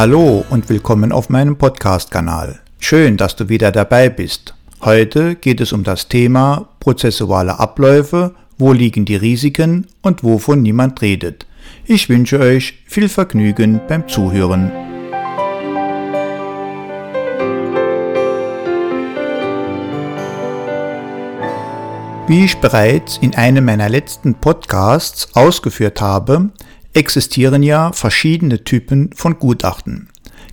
Hallo und willkommen auf meinem Podcast-Kanal. Schön, dass du wieder dabei bist. Heute geht es um das Thema prozessuale Abläufe, wo liegen die Risiken und wovon niemand redet. Ich wünsche euch viel Vergnügen beim Zuhören. Wie ich bereits in einem meiner letzten Podcasts ausgeführt habe, existieren ja verschiedene Typen von Gutachten.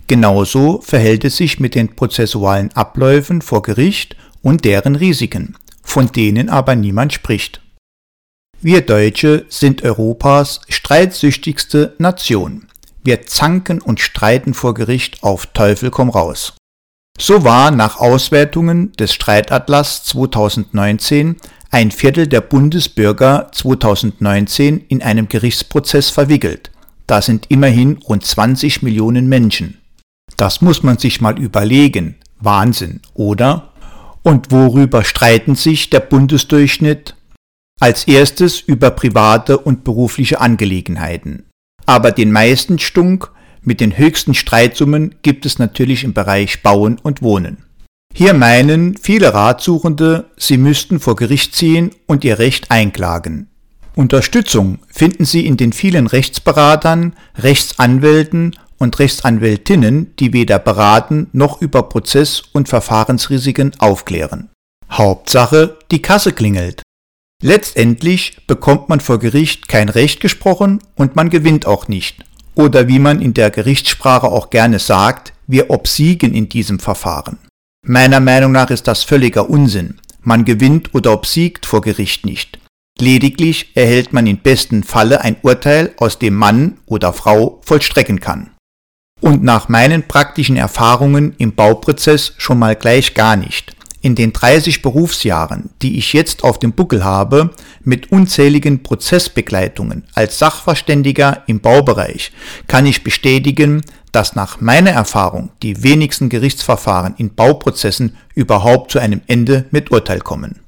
Genauso verhält es sich mit den prozessualen Abläufen vor Gericht und deren Risiken, von denen aber niemand spricht. Wir Deutsche sind Europas streitsüchtigste Nation. Wir zanken und streiten vor Gericht auf Teufel komm raus. So war nach Auswertungen des Streitatlas 2019 ein Viertel der Bundesbürger 2019 in einem Gerichtsprozess verwickelt. Da sind immerhin rund 20 Millionen Menschen. Das muss man sich mal überlegen. Wahnsinn, oder? Und worüber streiten sich der Bundesdurchschnitt? Als erstes über private und berufliche Angelegenheiten. Aber den meisten Stunk mit den höchsten Streitsummen gibt es natürlich im Bereich Bauen und Wohnen. Hier meinen viele Ratsuchende, sie müssten vor Gericht ziehen und ihr Recht einklagen. Unterstützung finden sie in den vielen Rechtsberatern, Rechtsanwälten und Rechtsanwältinnen, die weder beraten noch über Prozess- und Verfahrensrisiken aufklären. Hauptsache, die Kasse klingelt. Letztendlich bekommt man vor Gericht kein Recht gesprochen und man gewinnt auch nicht. Oder wie man in der Gerichtssprache auch gerne sagt, wir obsiegen in diesem Verfahren. Meiner Meinung nach ist das völliger Unsinn. Man gewinnt oder obsiegt vor Gericht nicht. Lediglich erhält man im besten Falle ein Urteil, aus dem Mann oder Frau vollstrecken kann. Und nach meinen praktischen Erfahrungen im Bauprozess schon mal gleich gar nicht. In den 30 Berufsjahren, die ich jetzt auf dem Buckel habe, mit unzähligen Prozessbegleitungen als Sachverständiger im Baubereich, kann ich bestätigen, dass nach meiner Erfahrung die wenigsten Gerichtsverfahren in Bauprozessen überhaupt zu einem Ende mit Urteil kommen.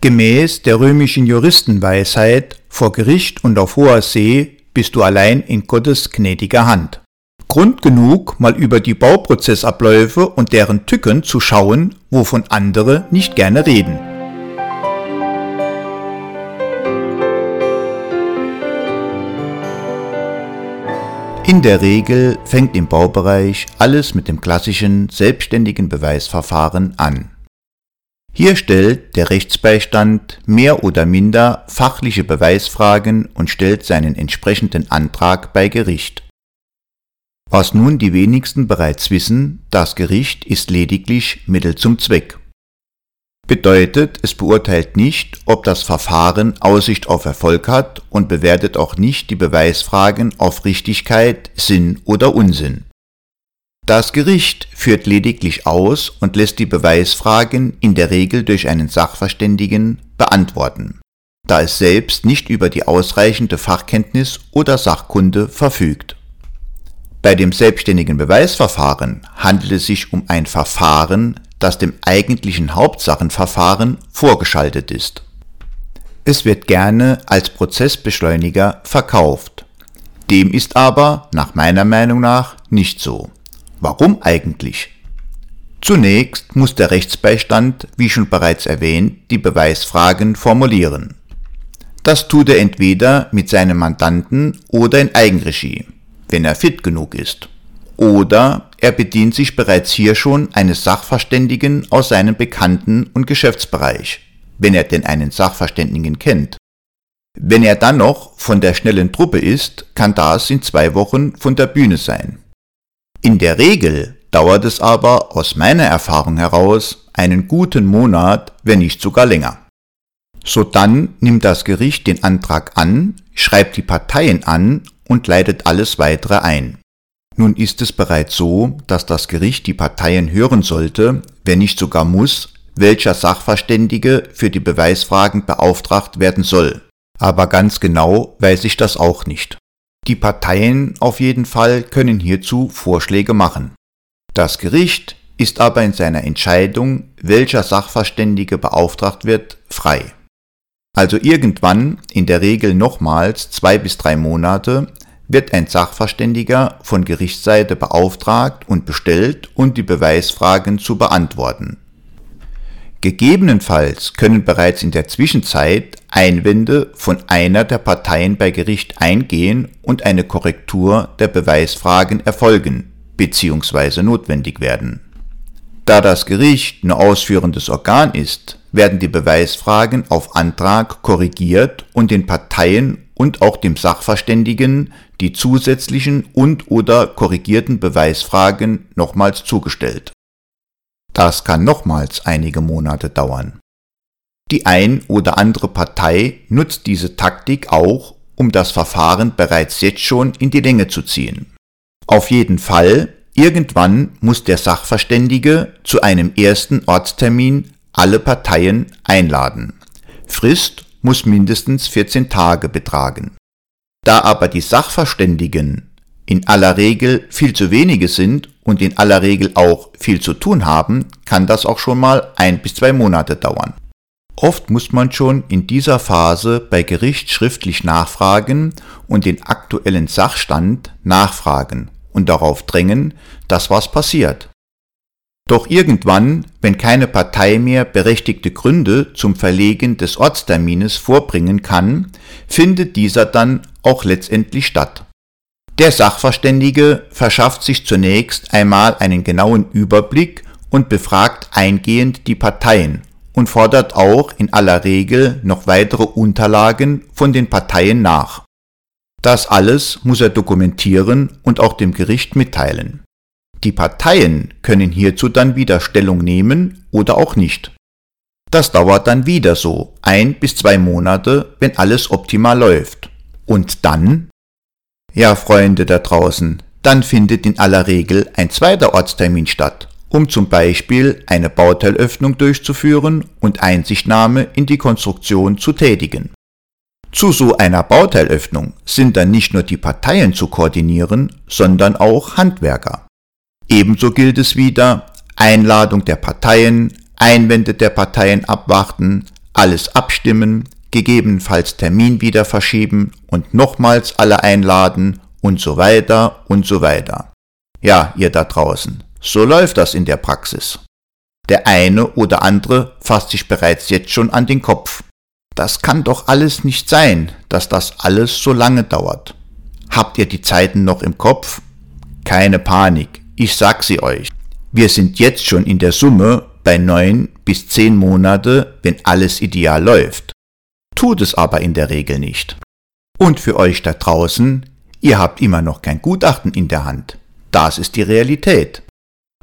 Gemäß der römischen Juristenweisheit vor Gericht und auf hoher See bist du allein in Gottes gnädiger Hand. Grund genug, mal über die Bauprozessabläufe und deren Tücken zu schauen, wovon andere nicht gerne reden. In der Regel fängt im Baubereich alles mit dem klassischen selbstständigen Beweisverfahren an. Hier stellt der Rechtsbeistand mehr oder minder fachliche Beweisfragen und stellt seinen entsprechenden Antrag bei Gericht. Was nun die wenigsten bereits wissen, das Gericht ist lediglich Mittel zum Zweck. Bedeutet, es beurteilt nicht, ob das Verfahren Aussicht auf Erfolg hat und bewertet auch nicht die Beweisfragen auf Richtigkeit, Sinn oder Unsinn. Das Gericht führt lediglich aus und lässt die Beweisfragen in der Regel durch einen Sachverständigen beantworten, da es selbst nicht über die ausreichende Fachkenntnis oder Sachkunde verfügt. Bei dem selbstständigen Beweisverfahren handelt es sich um ein Verfahren, das dem eigentlichen Hauptsachenverfahren vorgeschaltet ist. Es wird gerne als Prozessbeschleuniger verkauft. Dem ist aber nach meiner Meinung nach nicht so. Warum eigentlich? Zunächst muss der Rechtsbeistand, wie schon bereits erwähnt, die Beweisfragen formulieren. Das tut er entweder mit seinem Mandanten oder in Eigenregie, wenn er fit genug ist. Oder er bedient sich bereits hier schon eines Sachverständigen aus seinem Bekannten- und Geschäftsbereich, wenn er denn einen Sachverständigen kennt. Wenn er dann noch von der schnellen Truppe ist, kann das in zwei Wochen von der Bühne sein. In der Regel dauert es aber aus meiner Erfahrung heraus einen guten Monat, wenn nicht sogar länger. So dann nimmt das Gericht den Antrag an, schreibt die Parteien an und leitet alles weitere ein. Nun ist es bereits so, dass das Gericht die Parteien hören sollte, wenn nicht sogar muss, welcher Sachverständige für die Beweisfragen beauftragt werden soll. Aber ganz genau weiß ich das auch nicht. Die Parteien auf jeden Fall können hierzu Vorschläge machen. Das Gericht ist aber in seiner Entscheidung, welcher Sachverständige beauftragt wird, frei. Also irgendwann, in der Regel nochmals zwei bis drei Monate, wird ein Sachverständiger von Gerichtsseite beauftragt und bestellt, um die Beweisfragen zu beantworten. Gegebenenfalls können bereits in der Zwischenzeit Einwände von einer der Parteien bei Gericht eingehen und eine Korrektur der Beweisfragen erfolgen bzw. notwendig werden. Da das Gericht nur ausführendes Organ ist, werden die Beweisfragen auf Antrag korrigiert und den Parteien und auch dem Sachverständigen die zusätzlichen und oder korrigierten Beweisfragen nochmals zugestellt. Das kann nochmals einige Monate dauern. Die ein oder andere Partei nutzt diese Taktik auch, um das Verfahren bereits jetzt schon in die Länge zu ziehen. Auf jeden Fall, irgendwann muss der Sachverständige zu einem ersten Ortstermin alle Parteien einladen. Frist muss mindestens 14 Tage betragen. Da aber die Sachverständigen in aller Regel viel zu wenige sind und in aller Regel auch viel zu tun haben, kann das auch schon mal ein bis zwei Monate dauern. Oft muss man schon in dieser Phase bei Gericht schriftlich nachfragen und den aktuellen Sachstand nachfragen und darauf drängen, dass was passiert. Doch irgendwann, wenn keine Partei mehr berechtigte Gründe zum Verlegen des Ortstermines vorbringen kann, findet dieser dann auch letztendlich statt. Der Sachverständige verschafft sich zunächst einmal einen genauen Überblick und befragt eingehend die Parteien und fordert auch in aller Regel noch weitere Unterlagen von den Parteien nach. Das alles muss er dokumentieren und auch dem Gericht mitteilen. Die Parteien können hierzu dann wieder Stellung nehmen oder auch nicht. Das dauert dann wieder so ein bis zwei Monate, wenn alles optimal läuft. Und dann ja, Freunde da draußen, dann findet in aller Regel ein zweiter Ortstermin statt, um zum Beispiel eine Bauteilöffnung durchzuführen und Einsichtnahme in die Konstruktion zu tätigen. Zu so einer Bauteilöffnung sind dann nicht nur die Parteien zu koordinieren, sondern auch Handwerker. Ebenso gilt es wieder, Einladung der Parteien, Einwände der Parteien abwarten, alles abstimmen, gegebenenfalls Termin wieder verschieben und nochmals alle einladen und so weiter und so weiter. Ja, ihr da draußen, so läuft das in der Praxis. Der eine oder andere fasst sich bereits jetzt schon an den Kopf. Das kann doch alles nicht sein, dass das alles so lange dauert. Habt ihr die Zeiten noch im Kopf? Keine Panik, ich sag sie euch. Wir sind jetzt schon in der Summe bei neun bis zehn Monate, wenn alles ideal läuft tut es aber in der Regel nicht. Und für euch da draußen, ihr habt immer noch kein Gutachten in der Hand. Das ist die Realität.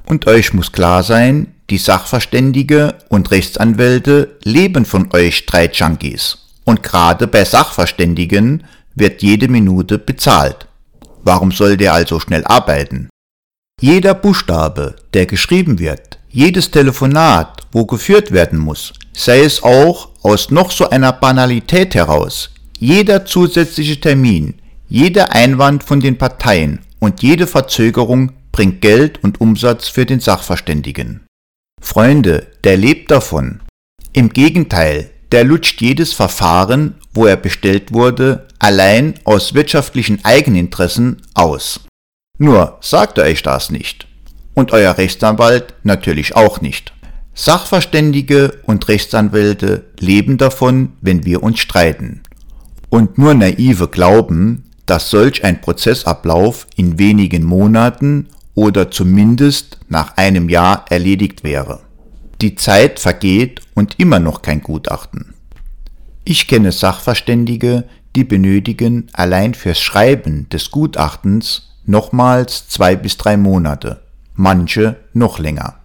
Und euch muss klar sein, die Sachverständige und Rechtsanwälte leben von euch Streitjunkies. Und gerade bei Sachverständigen wird jede Minute bezahlt. Warum soll der also schnell arbeiten? Jeder Buchstabe, der geschrieben wird, jedes Telefonat, wo geführt werden muss, sei es auch aus noch so einer Banalität heraus, jeder zusätzliche Termin, jeder Einwand von den Parteien und jede Verzögerung bringt Geld und Umsatz für den Sachverständigen. Freunde, der lebt davon. Im Gegenteil, der lutscht jedes Verfahren, wo er bestellt wurde, allein aus wirtschaftlichen Eigeninteressen aus. Nur sagt er euch das nicht und euer Rechtsanwalt natürlich auch nicht. Sachverständige und Rechtsanwälte leben davon, wenn wir uns streiten. Und nur naive glauben, dass solch ein Prozessablauf in wenigen Monaten oder zumindest nach einem Jahr erledigt wäre. Die Zeit vergeht und immer noch kein Gutachten. Ich kenne Sachverständige, die benötigen allein fürs Schreiben des Gutachtens nochmals zwei bis drei Monate manche noch länger.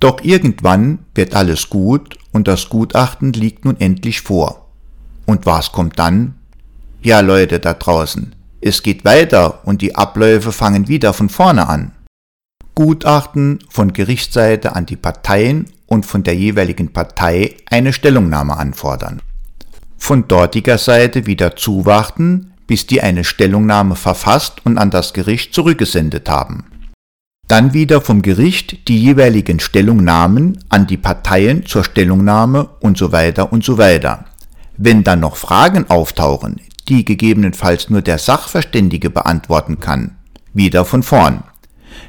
Doch irgendwann wird alles gut und das Gutachten liegt nun endlich vor. Und was kommt dann? Ja Leute da draußen, es geht weiter und die Abläufe fangen wieder von vorne an. Gutachten von Gerichtsseite an die Parteien und von der jeweiligen Partei eine Stellungnahme anfordern. Von dortiger Seite wieder zuwarten, bis die eine Stellungnahme verfasst und an das Gericht zurückgesendet haben. Dann wieder vom Gericht die jeweiligen Stellungnahmen an die Parteien zur Stellungnahme und so weiter und so weiter. Wenn dann noch Fragen auftauchen, die gegebenenfalls nur der Sachverständige beantworten kann, wieder von vorn.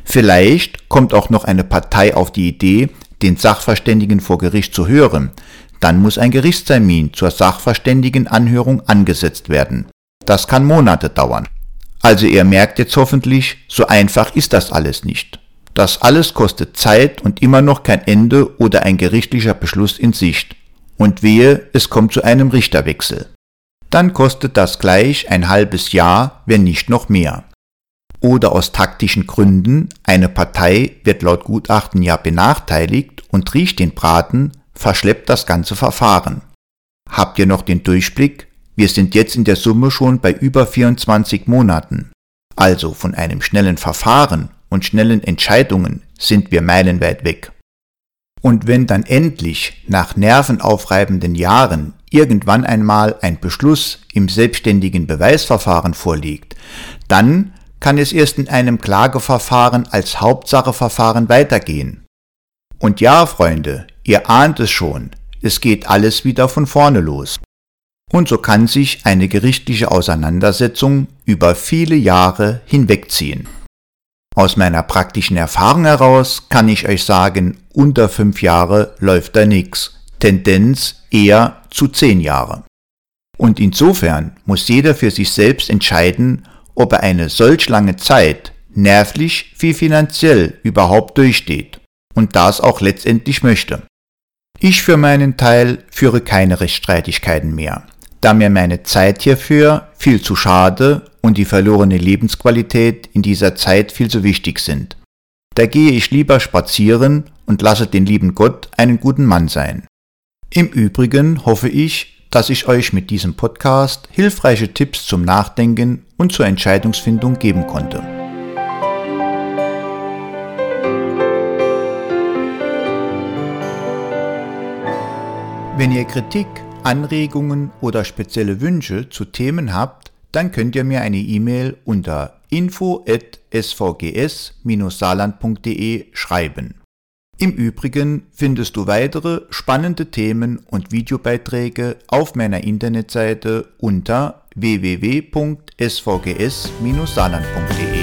Vielleicht kommt auch noch eine Partei auf die Idee, den Sachverständigen vor Gericht zu hören, dann muss ein Gerichtstermin zur Sachverständigenanhörung angesetzt werden. Das kann Monate dauern. Also ihr merkt jetzt hoffentlich, so einfach ist das alles nicht. Das alles kostet Zeit und immer noch kein Ende oder ein gerichtlicher Beschluss in Sicht. Und wehe, es kommt zu einem Richterwechsel. Dann kostet das gleich ein halbes Jahr, wenn nicht noch mehr. Oder aus taktischen Gründen, eine Partei wird laut Gutachten ja benachteiligt und riecht den Braten, verschleppt das ganze Verfahren. Habt ihr noch den Durchblick? Wir sind jetzt in der Summe schon bei über 24 Monaten. Also von einem schnellen Verfahren und schnellen Entscheidungen sind wir meilenweit weg. Und wenn dann endlich nach nervenaufreibenden Jahren irgendwann einmal ein Beschluss im selbstständigen Beweisverfahren vorliegt, dann kann es erst in einem Klageverfahren als Hauptsacheverfahren weitergehen. Und ja, Freunde, ihr ahnt es schon, es geht alles wieder von vorne los. Und so kann sich eine gerichtliche Auseinandersetzung über viele Jahre hinwegziehen. Aus meiner praktischen Erfahrung heraus kann ich euch sagen, unter fünf Jahre läuft da nix. Tendenz eher zu zehn Jahre. Und insofern muss jeder für sich selbst entscheiden, ob er eine solch lange Zeit nervlich wie finanziell überhaupt durchsteht und das auch letztendlich möchte. Ich für meinen Teil führe keine Rechtsstreitigkeiten mehr, da mir meine Zeit hierfür viel zu schade und die verlorene Lebensqualität in dieser Zeit viel zu wichtig sind. Da gehe ich lieber spazieren und lasse den lieben Gott einen guten Mann sein. Im Übrigen hoffe ich, dass ich euch mit diesem Podcast hilfreiche Tipps zum Nachdenken und zur Entscheidungsfindung geben konnte. Wenn ihr Kritik, Anregungen oder spezielle Wünsche zu Themen habt, dann könnt ihr mir eine E-Mail unter info@svgs-saarland.de schreiben. Im Übrigen findest du weitere spannende Themen und Videobeiträge auf meiner Internetseite unter www.svgs-saarland.de.